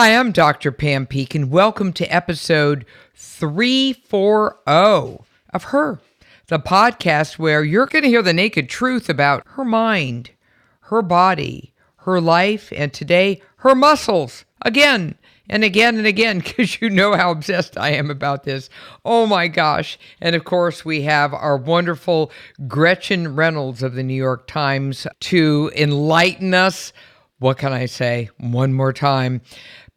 Hi, I'm Dr. Pam Peeke, and welcome to episode 340 of Her, the podcast where you're going to hear the naked truth about her mind, her body, her life, and today, her muscles. Again and again and again, because you know how obsessed I am about this. Oh my gosh. And of course, we have our wonderful Gretchen Reynolds of the New York Times to enlighten us what can I say? One more time.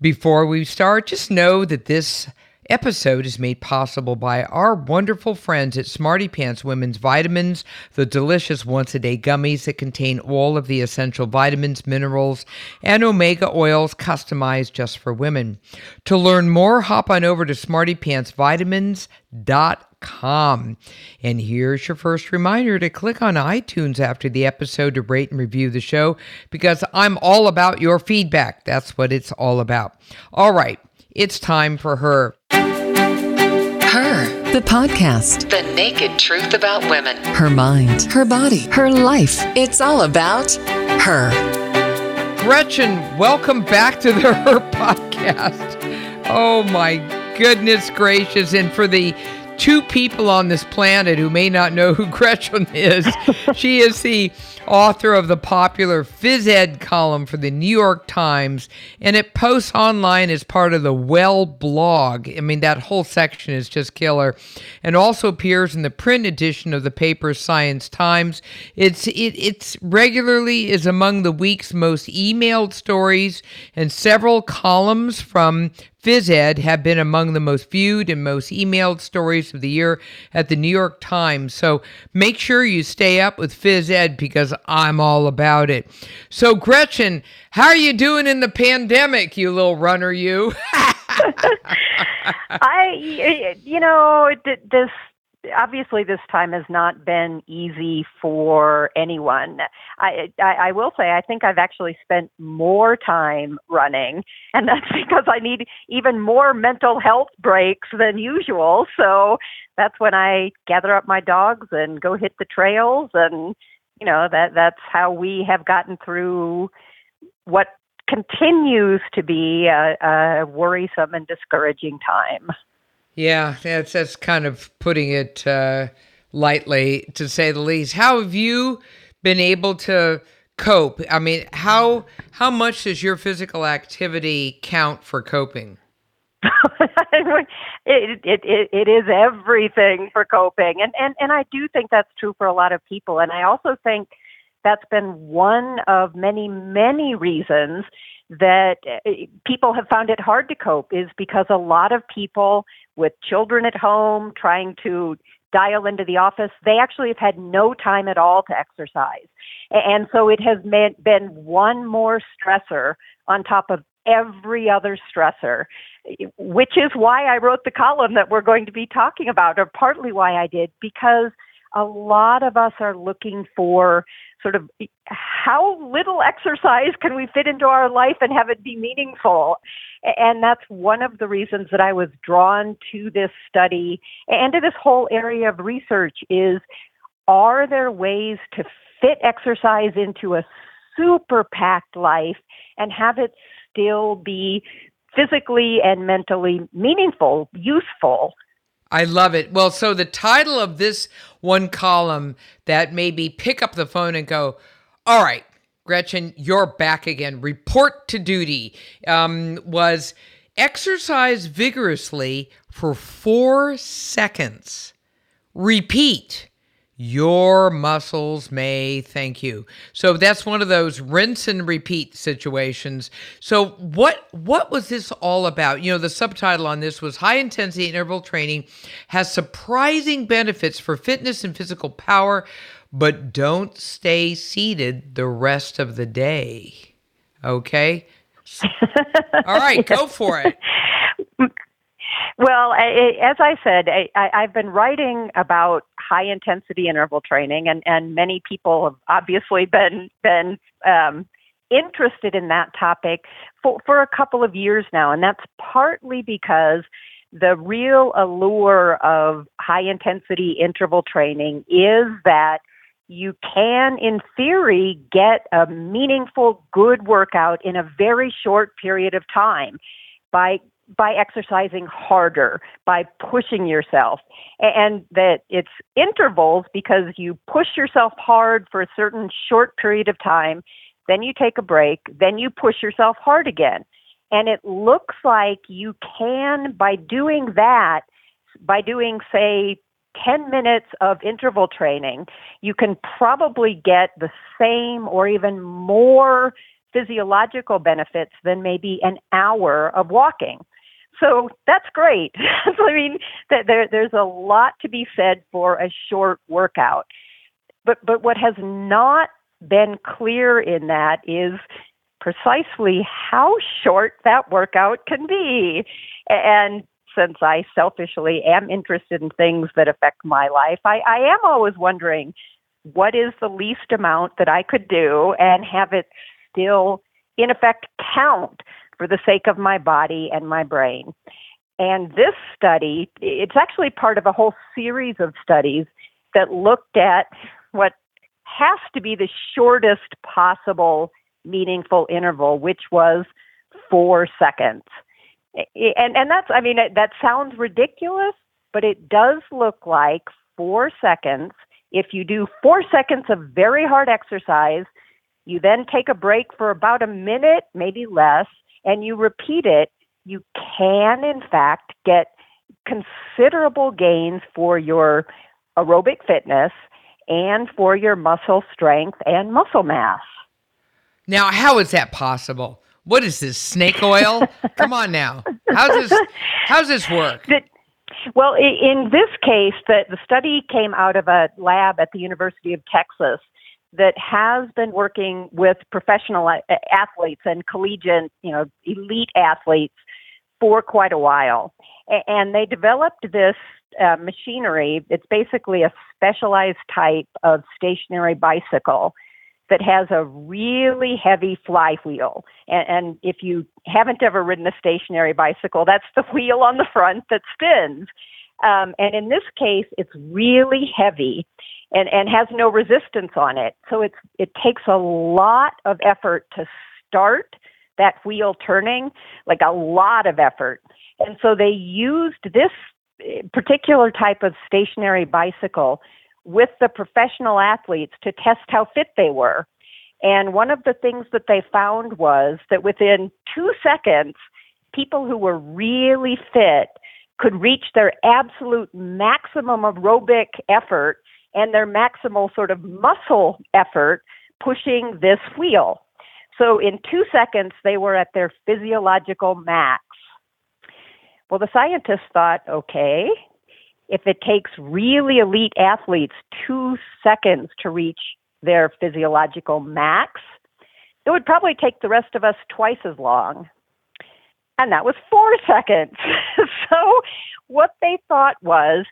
Before we start, just know that this episode is made possible by our wonderful friends at Smarty Pants Women's Vitamins, the delicious once a day gummies that contain all of the essential vitamins, minerals, and omega oils customized just for women. To learn more, hop on over to smartypantsvitamins.com com. And here's your first reminder to click on iTunes after the episode to rate and review the show because I'm all about your feedback. That's what it's all about. All right, it's time for her. Her, the podcast. The naked truth about women. Her mind, her body, her life. It's all about her. Gretchen, welcome back to the Her podcast. Oh my goodness gracious. And for the two people on this planet who may not know who Gretchen is. she is the author of the popular phys ed column for the New York Times, and it posts online as part of the Well blog. I mean, that whole section is just killer, and also appears in the print edition of the paper Science Times. It's it it's regularly is among the week's most emailed stories, and several columns from phys ed have been among the most viewed and most emailed stories of the year at the New York Times. So make sure you stay up with phys ed because I'm all about it. So, Gretchen, how are you doing in the pandemic, you little runner, you? I, you know, this obviously this time has not been easy for anyone. I, I, I will say I think I've actually spent more time running, and that's because I need even more mental health breaks than usual. So that's when I gather up my dogs and go hit the trails, and you know that that's how we have gotten through what continues to be a, a worrisome and discouraging time. Yeah, that's that's kind of putting it uh, lightly, to say the least. How have you been able to cope? I mean, how how much does your physical activity count for coping? it, it, it, it is everything for coping, and, and and I do think that's true for a lot of people, and I also think that's been one of many many reasons that uh, people have found it hard to cope is because a lot of people with children at home trying to dial into the office, they actually have had no time at all to exercise. And so it has been one more stressor on top of every other stressor, which is why I wrote the column that we're going to be talking about, or partly why I did, because a lot of us are looking for sort of how little exercise can we fit into our life and have it be meaningful and that's one of the reasons that I was drawn to this study and to this whole area of research is are there ways to fit exercise into a super packed life and have it still be physically and mentally meaningful, useful? I love it. Well, so the title of this one column that maybe pick up the phone and go, all right, Gretchen, you're back again. Report to duty um, was exercise vigorously for four seconds. Repeat your muscles may thank you. So that's one of those rinse and repeat situations. So what what was this all about? You know, the subtitle on this was high intensity interval training has surprising benefits for fitness and physical power, but don't stay seated the rest of the day. Okay? all right, go for it. Well, I, as I said, I, have been writing about high intensity interval training, and, and many people have obviously been been um, interested in that topic for, for a couple of years now, and that's partly because the real allure of high intensity interval training is that you can, in theory, get a meaningful, good workout in a very short period of time by by exercising harder, by pushing yourself, and that it's intervals because you push yourself hard for a certain short period of time, then you take a break, then you push yourself hard again. And it looks like you can, by doing that, by doing, say, 10 minutes of interval training, you can probably get the same or even more physiological benefits than maybe an hour of walking. So that's great. so, I mean, there, there's a lot to be said for a short workout. But, but what has not been clear in that is precisely how short that workout can be. And since I selfishly am interested in things that affect my life, I, I am always wondering what is the least amount that I could do and have it still, in effect, count for the sake of my body and my brain. And this study, it's actually part of a whole series of studies that looked at what has to be the shortest possible meaningful interval, which was four seconds and and that's I mean that sounds ridiculous, but it does look like four seconds. If you do four seconds of very hard exercise, you then take a break for about a minute, maybe less, and you repeat it. You can, in fact, get considerable gains for your aerobic fitness and for your muscle strength and muscle mass. Now, how is that possible? What is this snake oil? Come on now. How's this? How's this work? well, in this case, the, the study came out of a lab at the University of Texas that has been working with professional athletes and collegiate, you know, elite athletes for quite a while. And they developed this uh, machinery. It's basically a specialized type of stationary bicycle that has a really heavy flywheel. And, and if you haven't ever ridden a stationary bicycle, that's the wheel on the front that spins. Um, and in this case, it's really heavy and, and has no resistance on it. So it's, it takes a lot of effort to start that wheel turning, like a lot of effort. And so they used this eh, particular type of stationary bicycle with the professional athletes to test how fit they were. And one of the things that they found was that within two seconds, people who were really fit could reach their absolute maximum aerobic effort and their maximal sort of muscle effort pushing this wheel. So in two seconds, they were at their physiological max. Well, the scientists thought, okay, if it takes really elite athletes two seconds to reach their physiological max, it would probably take the rest of us twice as long. And that was four seconds. so, what they thought was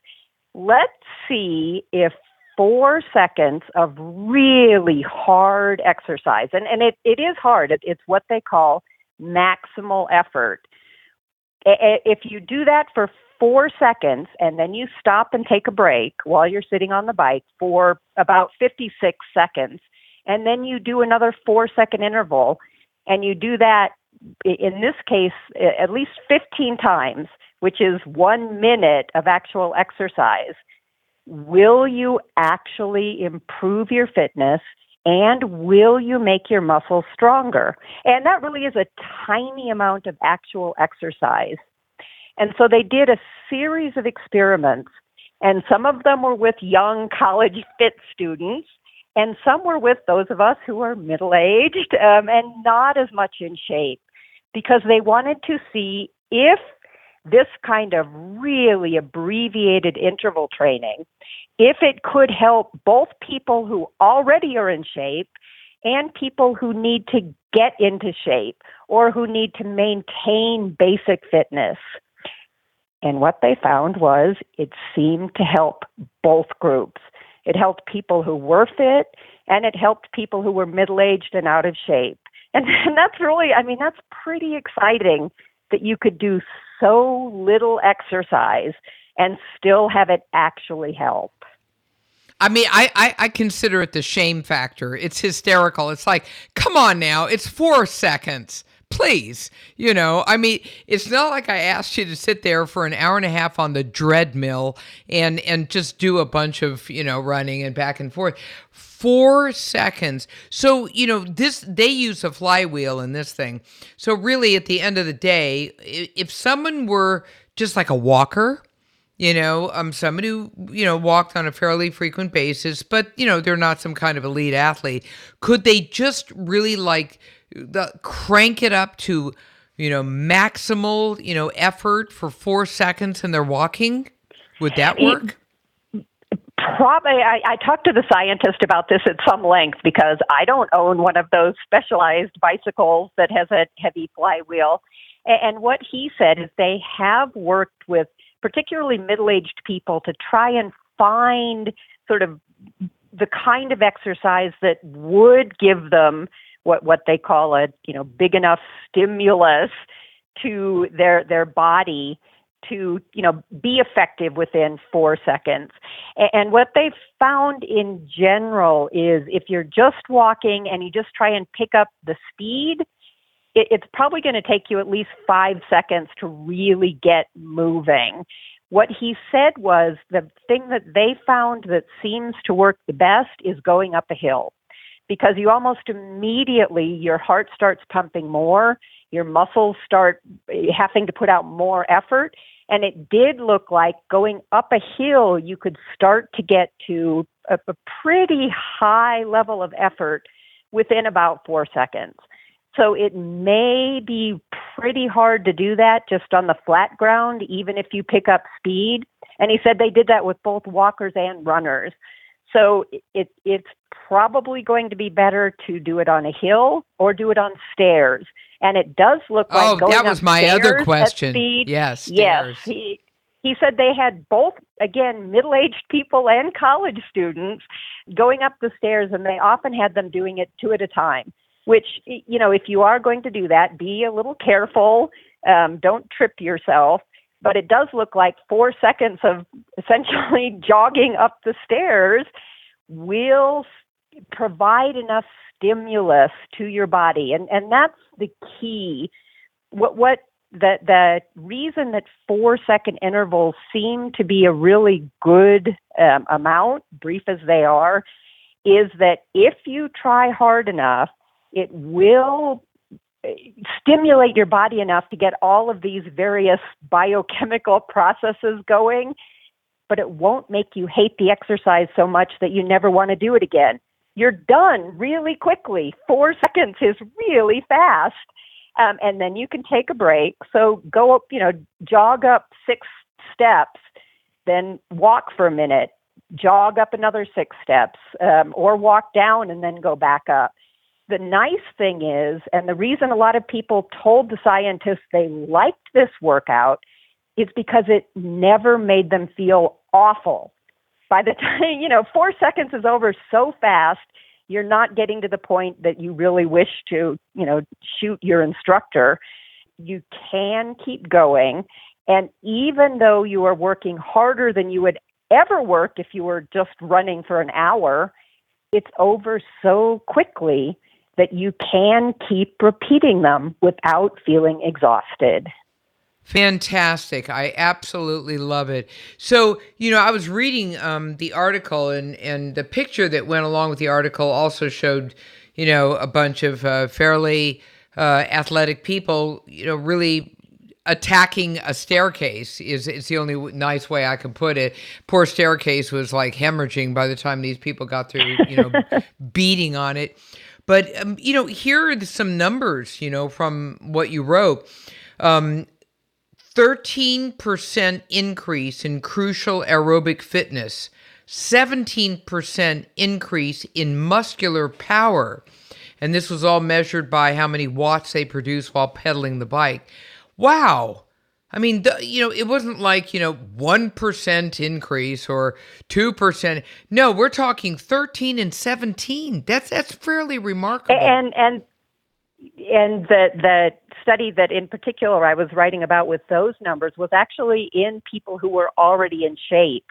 let's see if four seconds of really hard exercise, and, and it, it is hard, it, it's what they call maximal effort. If you do that for four seconds and then you stop and take a break while you're sitting on the bike for about 56 seconds, and then you do another four second interval, and you do that in this case at least 15 times, which is one minute of actual exercise. Will you actually improve your fitness and will you make your muscles stronger? And that really is a tiny amount of actual exercise. And so they did a series of experiments, and some of them were with young college fit students, and some were with those of us who are middle aged um, and not as much in shape because they wanted to see if this kind of really abbreviated interval training, if it could help both people who already are in shape and people who need to get into shape or who need to maintain basic fitness. And what they found was it seemed to help both groups. It helped people who were fit and it helped people who were middle aged and out of shape. And, and that's really, I mean, that's pretty exciting that you could do so little exercise and still have it actually help. I mean, I, I, I consider it the shame factor. It's hysterical. It's like, come on now, it's four seconds. Please, you know, I mean, it's not like I asked you to sit there for an hour and a half on the treadmill and and just do a bunch of you know running and back and forth. Four seconds. So you know this. They use a flywheel in this thing. So really, at the end of the day, if someone were just like a walker, you know, um, somebody who, you know, walked on a fairly frequent basis, but, you know, they're not some kind of elite athlete. Could they just really like the, crank it up to, you know, maximal, you know, effort for four seconds and they're walking? Would that work? Probably, I, I talked to the scientist about this at some length because I don't own one of those specialized bicycles that has a heavy flywheel. And what he said is they have worked with particularly middle aged people, to try and find sort of the kind of exercise that would give them what what they call a you know big enough stimulus to their their body to you know be effective within four seconds and what they've found in general is if you're just walking and you just try and pick up the speed it, it's probably going to take you at least five seconds to really get moving. What he said was the thing that they found that seems to work the best is going up a hill because you almost immediately, your heart starts pumping more, your muscles start eh, having to put out more effort. And it did look like going up a hill, you could start to get to a, a pretty high level of effort within about four seconds. So it may be pretty hard to do that just on the flat ground, even if you pick up speed. And he said they did that with both walkers and runners. So it, it's probably going to be better to do it on a hill or do it on stairs. And it does look like oh, going that was my other question. Speed, yes, yes. He, he said they had both, again, middle aged people and college students going up the stairs, and they often had them doing it two at a time which you know if you are going to do that be a little careful um, don't trip yourself but it does look like four seconds of essentially jogging up the stairs will provide enough stimulus to your body. And and that's the key. What what the the reason that four second intervals seem to be a really good um, amount brief as they are is that if you try hard enough it will stimulate your body enough to get all of these various biochemical processes going, but it won't make you hate the exercise so much that you never want to do it again. You're done really quickly. Four seconds is really fast. Um, and then you can take a break. So go up, you know, jog up six steps, then walk for a minute, jog up another six steps, um, or walk down and then go back up the nice thing is, and the reason a lot of people told the scientists they liked this workout is because it never made them feel awful. By the time, you know, four seconds is over so fast, you're not getting to the point that you really wish to, you know, shoot your instructor. You can keep going. And even though you are working harder than you would ever work if you were just running for an hour, it's over so quickly that you can keep repeating them without feeling exhausted. Fantastic. I absolutely love it. So, you know, I was reading um, the article, and, and the picture that went along with the article also showed, you know, a bunch of uh, fairly uh, athletic people, you know, really attacking a staircase is it's the only nice way I can put it. Poor staircase was like hemorrhaging by the time these people got through, you know, beating on it. But um, you know, here are some numbers. You know, from what you wrote. Um, 13% increase in crucial aerobic fitness, 17% increase in muscular power. And this was all measured by how many watts they produce while pedaling the bike. Wow. I mean, the, you know, it wasn't like, you know, 1% increase or 2%. No, we're talking 13 and 17. That's that's fairly remarkable. And and and the the study that in particular I was writing about with those numbers was actually in people who were already in shape.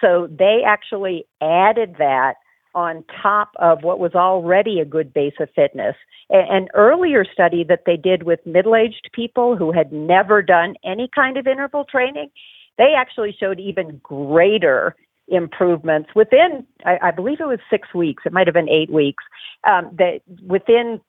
So they actually added that on top of what was already a good base of fitness. An earlier study that they did with middle aged people who had never done any kind of interval training, they actually showed even greater improvements within, I, I believe it was six weeks, it might have been eight weeks, um, that within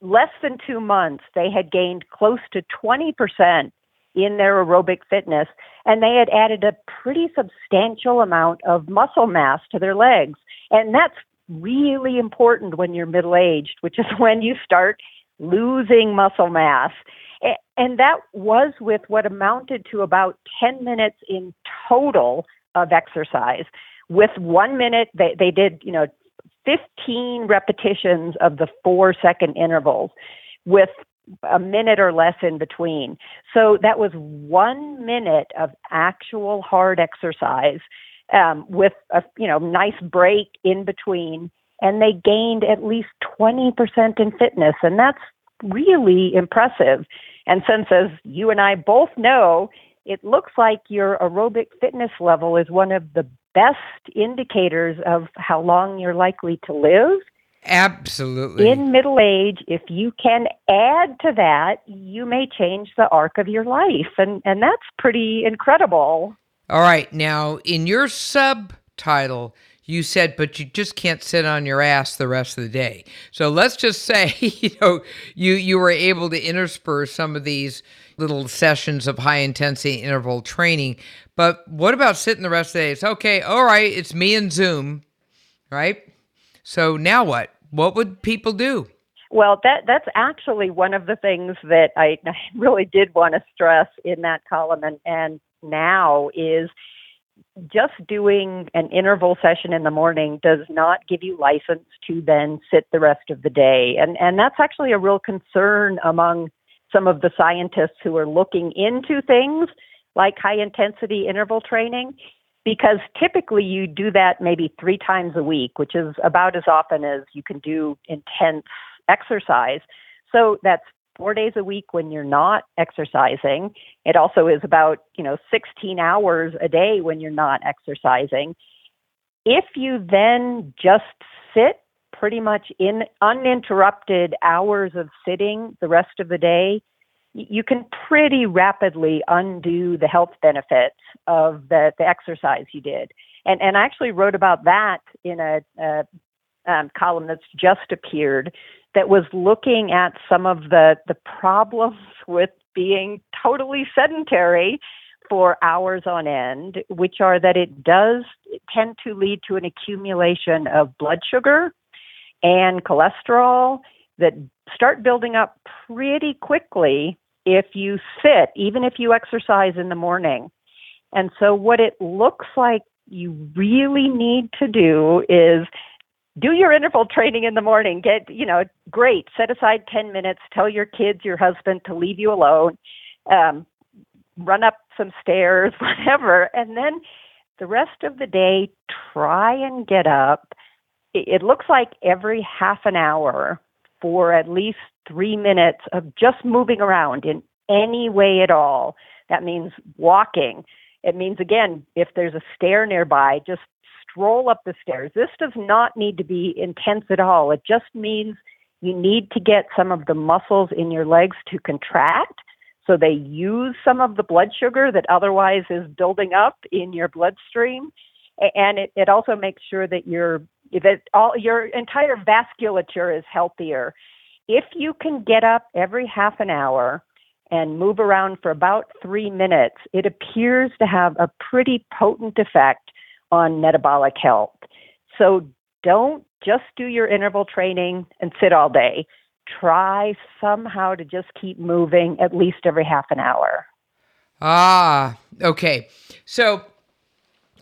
less than two months, they had gained close to 20% in their aerobic fitness, and they had added a pretty substantial amount of muscle mass to their legs. And that's really important when you're middle aged, which is when you start losing muscle mass. And that was with what amounted to about 10 minutes in total of exercise. With one minute, they, they did, you know, 15 repetitions of the four second intervals with a minute or less in between. So that was one minute of actual hard exercise um, with a you know nice break in between, and they gained at least 20% in fitness, and that's really impressive. And since, as you and I both know, it looks like your aerobic fitness level is one of the best indicators of how long you're likely to live. Absolutely. In middle age, if you can add to that, you may change the arc of your life. And, and that's pretty incredible. All right. Now, in your subtitle, you said, but you just can't sit on your ass the rest of the day. So let's just say, you know, you you were able to intersperse some of these little sessions of high intensity interval training. But what about sitting the rest of the day? It's okay. All right, it's me and Zoom, right? So now what? What would people do? Well, that that's actually one of the things that I, I really did want to stress in that column, and and now is just doing an interval session in the morning does not give you license to then sit the rest of the day. And and that's actually a real concern among some of the scientists who are looking into things like high intensity interval training because typically you do that maybe 3 times a week, which is about as often as you can do intense exercise. So that's four days a week when you're not exercising. It also is about, you know, 16 hours a day when you're not exercising. If you then just sit pretty much in uninterrupted hours of sitting the rest of the day, you can pretty rapidly undo the health benefits of the, the exercise you did. And, and I actually wrote about that in a, a um, column that's just appeared that was looking at some of the, the problems with being totally sedentary for hours on end, which are that it does tend to lead to an accumulation of blood sugar and cholesterol that start building up pretty quickly if you sit, even if you exercise in the morning. And so, what it looks like you really need to do is do your interval training in the morning. Get, you know, great. Set aside 10 minutes. Tell your kids, your husband to leave you alone. Um, run up some stairs, whatever. And then the rest of the day, try and get up. It, looks like every half an hour for at least three minutes of just moving around in any way at all. That means walking. It means, again, if there's a stair nearby, just stroll up the stairs. This does not need to be intense at all. It just means you need to get some of the muscles in your legs to contract so they use some of the blood sugar that otherwise is building up in your bloodstream. And it, it also makes sure that your that all your entire vasculature is healthier. If you can get up every half an hour and move around for about three minutes, it appears to have a pretty potent effect on metabolic health. So don't just do your interval training and sit all day. Try somehow to just keep moving at least every half an hour. Ah, okay. So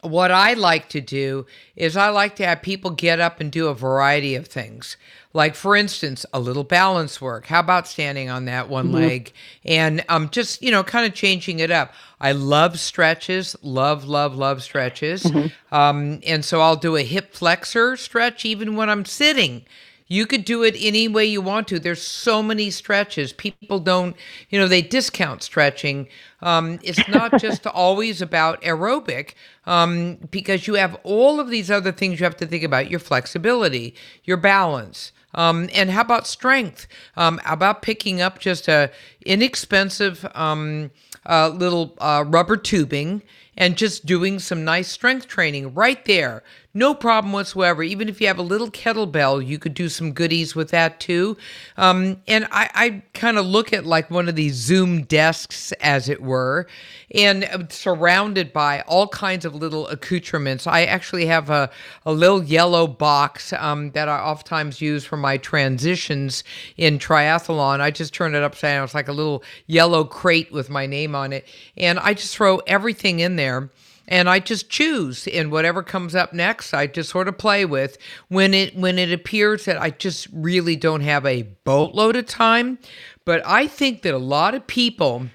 what I like to do is I like to have people get up and do a variety of things. Like, for instance, a little balance work. How about standing on that one mm-hmm. leg and um, just, you know, kind of changing it up? I love stretches, love, love, love stretches. Mm-hmm. Um, and so I'll do a hip flexor stretch even when I'm sitting You could do it any way you want to. There's so many stretches. People don't, you know, they discount stretching. Um, it's not just always about aerobic um, because you have all of these other things you have to think about your flexibility, your balance. Um, and how about strength? Um, how about picking up just a inexpensive um, uh, little uh, rubber tubing and just doing some nice strength training right there. No problem whatsoever. Even if you have a little kettlebell, you could do some goodies with that too. Um, and I, I kind of look at like one of these Zoom desks, as it were, and uh, surrounded by all kinds of little accoutrements. I actually have a, a little yellow box um, that I oftentimes use for my transitions in triathlon. I just turn it upside down. It's like a little yellow crate with my name on it. And I just throw everything in there and I just choose and whatever comes up next I just sort of play with. When it when it appears that I just really don't have a boatload of time but I think that a lot of people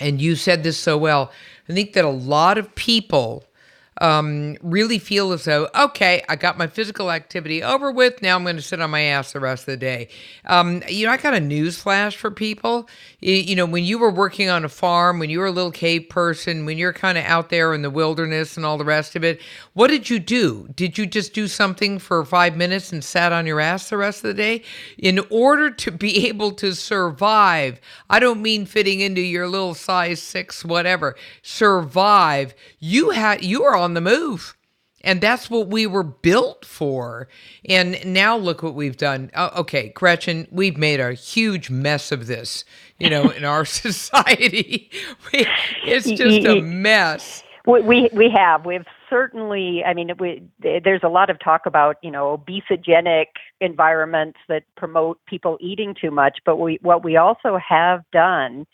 and you said this so well I think that a lot of people um, really feel as though, okay, I got my physical activity over with. Now I'm going to sit on my ass the rest of the day. Um, you know, I got a news flash for people. You, you, know, when you were working on a farm, when you were a little cave person, when you're kind of out there in the wilderness and all the rest of it, what did you do? Did you just do something for five minutes and sat on your ass the rest of the day? In order to be able to survive, I don't mean fitting into your little size six, whatever, survive, you had, you are on the move. And that's what we were built for. And now look what we've done. Uh, okay, Gretchen, we've made a huge mess of this, you know, in our society. We, it's just a mess. We, we have. We've certainly, I mean, we, there's a lot of talk about, you know, obesogenic environments that promote people eating too much. But we, what we also have done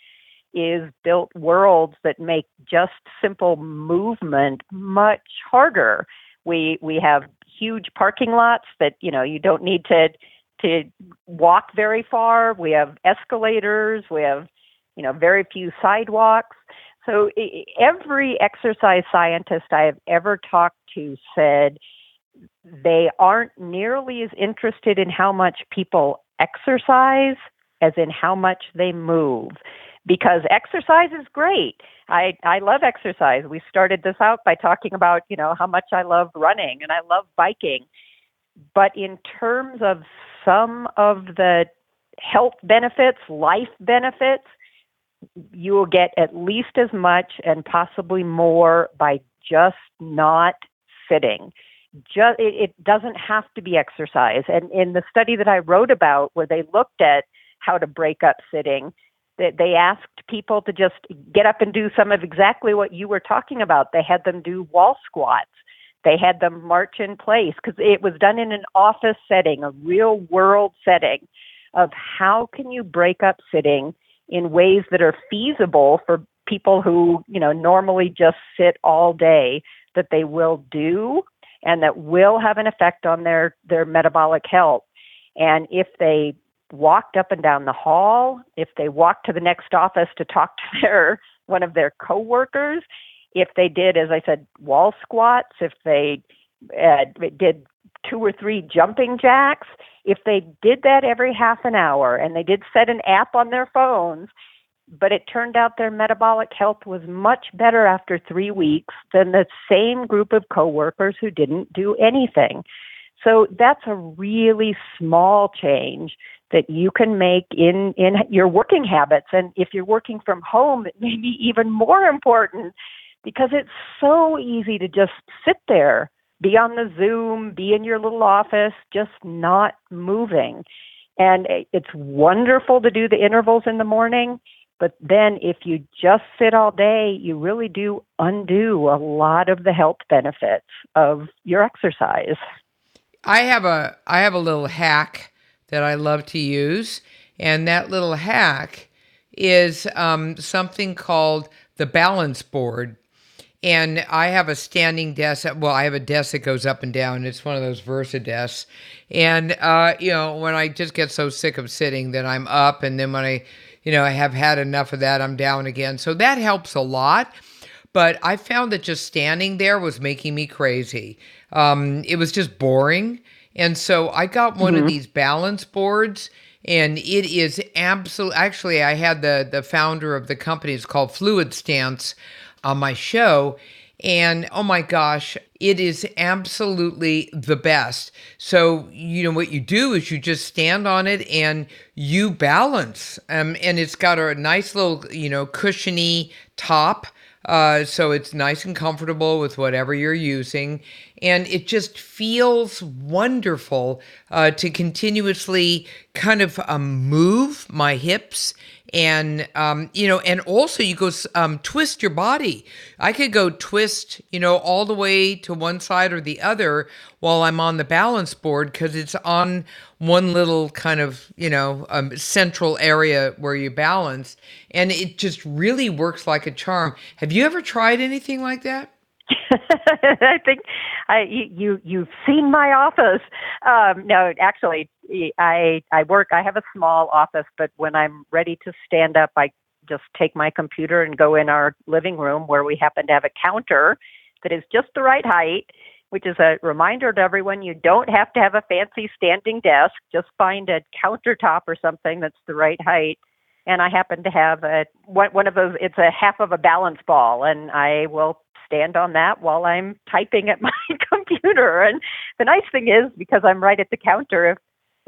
is built worlds that make just simple movement much harder. We we have huge parking lots that you know you don't need to to walk very far. We have escalators. We have you know very few sidewalks. So every exercise scientist I have ever talked to said they aren't nearly as interested in how much people exercise as in how much they move because exercise is great. I I love exercise. We started this out by talking about, you know, how much I love running and I love biking. But in terms of some of the health benefits, life benefits, you will get at least as much and possibly more by just not sitting. Just it, it doesn't have to be exercise. And in the study that I wrote about where they looked at how to break up sitting, they asked people to just get up and do some of exactly what you were talking about. They had them do wall squats. They had them march in place because it was done in an office setting, a real world setting of how can you break up sitting in ways that are feasible for people who, you know, normally just sit all day that they will do and that will have an effect on their their metabolic health. And if they walked up and down the hall, if they walked to the next office to talk to their one of their coworkers, if they did, as I said, wall squats, if they uh, did two or three jumping jacks, if they did that every half an hour and they did set an app on their phones, but it turned out their metabolic health was much better after three weeks than the same group of coworkers who didn't do anything. So that's a really small change that you can make in in your working habits. And if you're working from home it may be even more important because it's so easy to just sit there be on the zoom be in your little office just not moving. And it's wonderful to do the intervals in the morning but then if you just sit all day you really do undo a lot of the health benefits of your exercise i have a i have a little hack that I love to use. And that little hack is um, something called the balance board. And I have a standing desk. Well, I have a desk that goes up and down. It's one of those Versa desks. And, uh, you know, when I just get so sick of sitting, then I'm up. And then when I, you know, I have had enough of that, I'm down again. So that helps a lot. But I found that just standing there was making me crazy. Um, it was just boring And so I got one mm-hmm. of these balance boards and it is absolutely actually I had the the founder of the company it's called Fluid Stance on my show and oh my gosh, it is absolutely the best. So, you know, what you do is you just stand on it and you balance. Um, and it's got a nice little, you know, cushiony top. Uh, so it's nice and comfortable with whatever you're using. And it just feels wonderful uh, to continuously kind of um, move my hips and um, you know and also you go um, twist your body. I could go twist you know all the way to one side or the other while i'm on the balance board because it's on one little kind of you know um, central area where you balance. And it just really works like a charm. Have you ever tried anything like that I think I you you've seen my office. Um, no, actually, I I work. I have a small office, but when I'm ready to stand up, I just take my computer and go in our living room where we happen to have a counter that is just the right height. Which is a reminder to everyone you don't have to have a fancy standing desk. Just find a countertop or something that's the right height and I happen to have a one, one of those. It's a half of a balance ball, and I will stand on that while I'm typing at my computer. And the nice thing is, because I'm right at the counter, if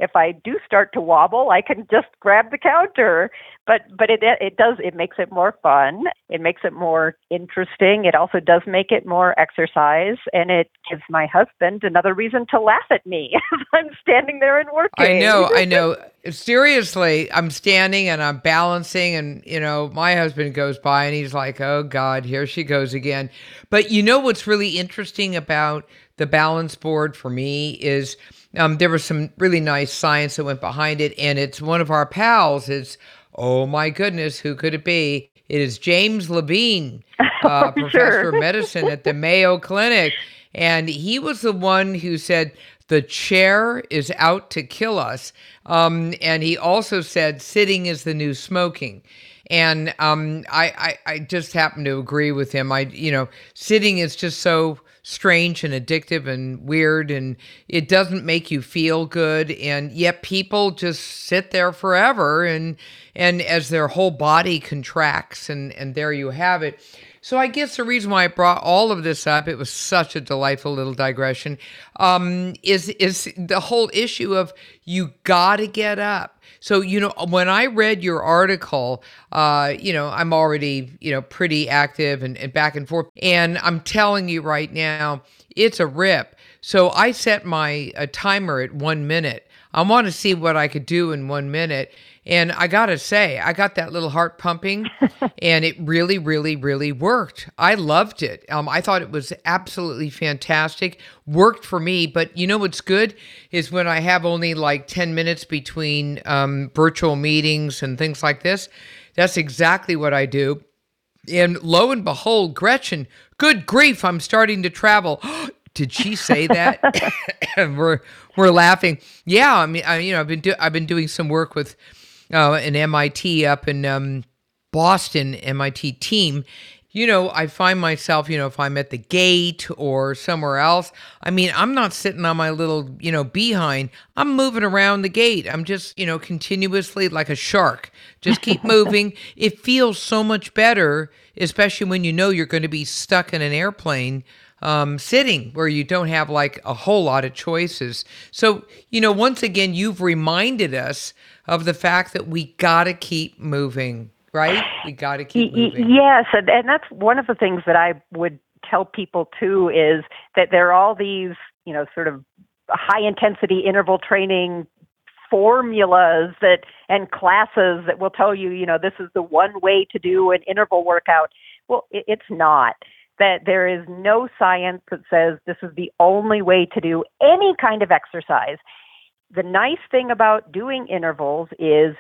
if I do start to wobble, I can just grab the counter. But but it it does it makes it more fun. It makes it more interesting. It also does make it more exercise, and it gives my husband another reason to laugh at me if I'm standing there and working. I know, I know. Seriously, I'm standing and I'm balancing, and you know, my husband goes by and he's like, "Oh God, here she goes again." But you know what's really interesting about the balance board for me is um, there was some really nice science that went behind it, and it's one of our pals. It's oh my goodness, who could it be? It is James Levine, uh, professor of medicine at the Mayo Clinic, and he was the one who said the chair is out to kill us. Um, and he also said sitting is the new smoking. And um, I, I, I just happen to agree with him. I, you know, sitting is just so strange and addictive and weird and it doesn't make you feel good and yet people just sit there forever and and as their whole body contracts and and there you have it so I guess the reason why I brought all of this up, it was such a delightful little digression, um, is is the whole issue of you got to get up. So, you know, when I read your article, uh, you know, I'm already, you know, pretty active and, and back and forth. And I'm telling you right now, it's a rip. So I set my a timer at one minute. I want to see what I could do in one minute. And I got to say, I got that little heart pumping and it really, really, really worked. I loved it. Um, I thought it was absolutely fantastic. Worked for me. But you know what's good is when I have only like 10 minutes between um, virtual meetings and things like this. That's exactly what I do. And lo and behold, Gretchen, good grief, I'm starting to travel. Did she say that? we're we're laughing. Yeah, I mean, I, you know, I've been do- I've been doing some work with uh, an MIT up in um, Boston, MIT team. You know, I find myself, you know, if I'm at the gate or somewhere else, I mean, I'm not sitting on my little, you know, behind. I'm moving around the gate. I'm just, you know, continuously like a shark. Just keep moving. it feels so much better, especially when you know you're going to be stuck in an airplane um, sitting where you don't have like a whole lot of choices. So, you know, once again, you've reminded us of the fact that we got to keep moving, right? We got to keep moving. Yes, and, that's one of the things that I would tell people too is that there are all these, you know, sort of high intensity interval training formulas that and classes that will tell you, you know, this is the one way to do an interval workout. Well, it, it's not. That there is no science that says this is the only way to do any kind of exercise the nice thing about doing intervals is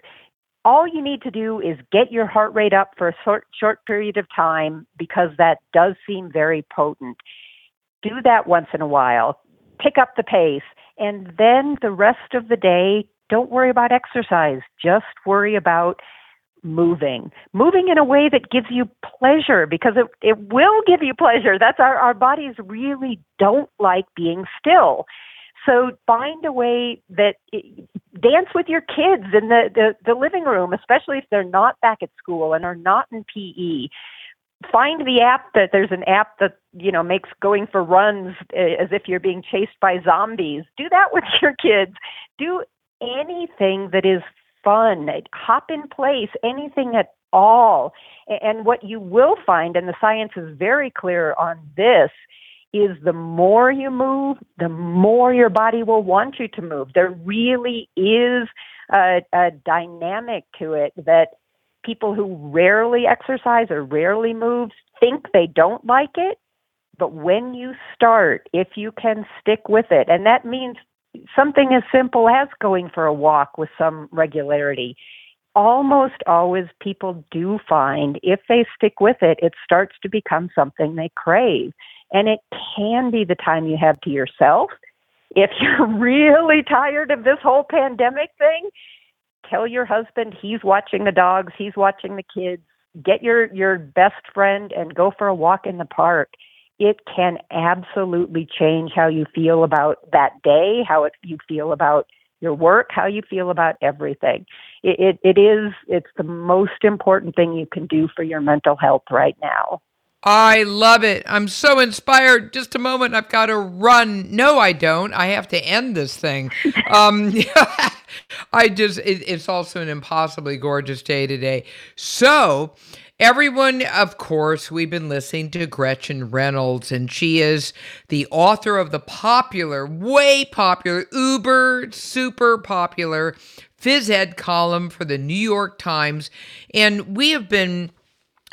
all you need to do is get your heart rate up for a short, short period of time because that does seem very potent. Do that once in a while, pick up the pace, and then the rest of the day, don't worry about exercise. Just worry about moving. Moving in a way that gives you pleasure because it, it will give you pleasure. That's our, our bodies really don't like being still. So find a way that dance with your kids in the, the, the living room, especially if they're not back at school and are not in PE. Find the app that there's an app that you know makes going for runs eh, as if you're being chased by zombies. Do that with your kids. Do anything that is fun. Hop in place, anything at all. And what you will find, and the science is very clear on this, is the more you move, the more your body will want you to move. There really is a, a dynamic to it that people who rarely exercise or rarely move think they don't like it. But when you start, if you can stick with it, and that means something as simple as going for a walk with some regularity, almost always people do find if they stick with it, it starts to become something they crave. And it can be the time you have to yourself. If you're really tired of this whole pandemic thing, tell your husband he's watching the dogs, he's watching the kids. Get your, your best friend and go for a walk in the park. It can absolutely change how you feel about that day, how it, you feel about your work, how you feel about everything. It, it, it is, it's the most important thing you can do for your mental health right now. I love it. I'm so inspired. Just a moment. I've got to run. No, I don't. I have to end this thing. Um, I just, it, it's also an impossibly gorgeous day today. So, Everyone, of course, we've been listening to Gretchen Reynolds, and she is the author of the popular, way popular, uber, super popular phys ed column for the New York Times. And we have been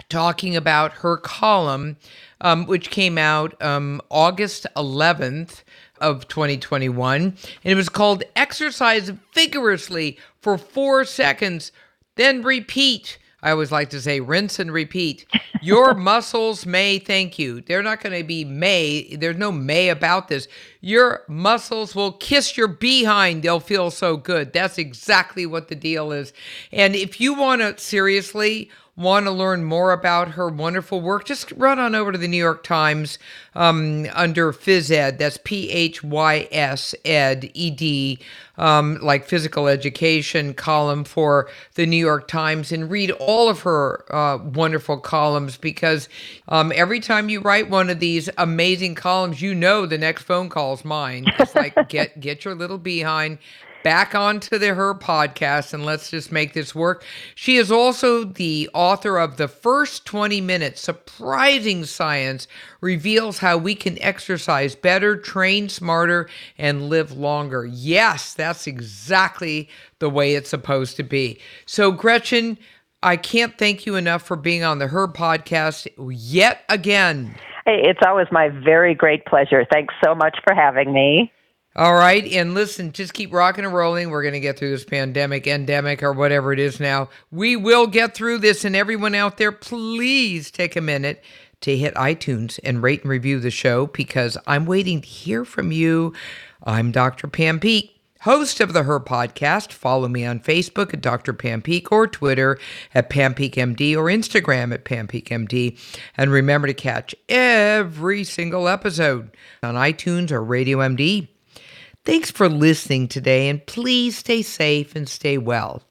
talking about her column, um, which came out um, August 11th of 2021. And it was called Exercise Vigorously for Four Seconds, then Repeat. I always like to say rinse and repeat. Your muscles may thank you. They're not going to be may. There's no may about this. Your muscles will kiss your behind. They'll feel so good. That's exactly what the deal is. And if you want to seriously want to learn more about her wonderful work, just run on over to the New York Times um, under phys ed. That's P H Y S ed, E D, um, like physical education column for the New York Times and read all of her uh, wonderful columns because um, every time you write one of these amazing columns, you know the next phone call is mine. It's like, get, get your little behind back onto the, her podcast and let's just make this work. She is also the author of The First 20 Minutes Surprising Science Reveals How We Can Exercise Better, Train Smarter, and Live Longer. Yes, that's exactly the way it's supposed to be. So, Gretchen, I can't thank you enough for being on the Her podcast yet again. Hey, it's always my very great pleasure. Thanks so much for having me. All right. And listen, just keep rocking and rolling. We're going to get through this pandemic, endemic, or whatever it is now. We will get through this. And everyone out there, please take a minute to hit iTunes and rate and review the show because I'm waiting to hear from you. I'm Dr. Pam Peeke host of the Her Podcast. Follow me on Facebook at Dr. Pam Peeke or Twitter at Pam Peeke MD or Instagram at Pam Peeke MD. And remember to catch every single episode on iTunes or Radio MD. Thanks for listening today, and please stay safe and stay well.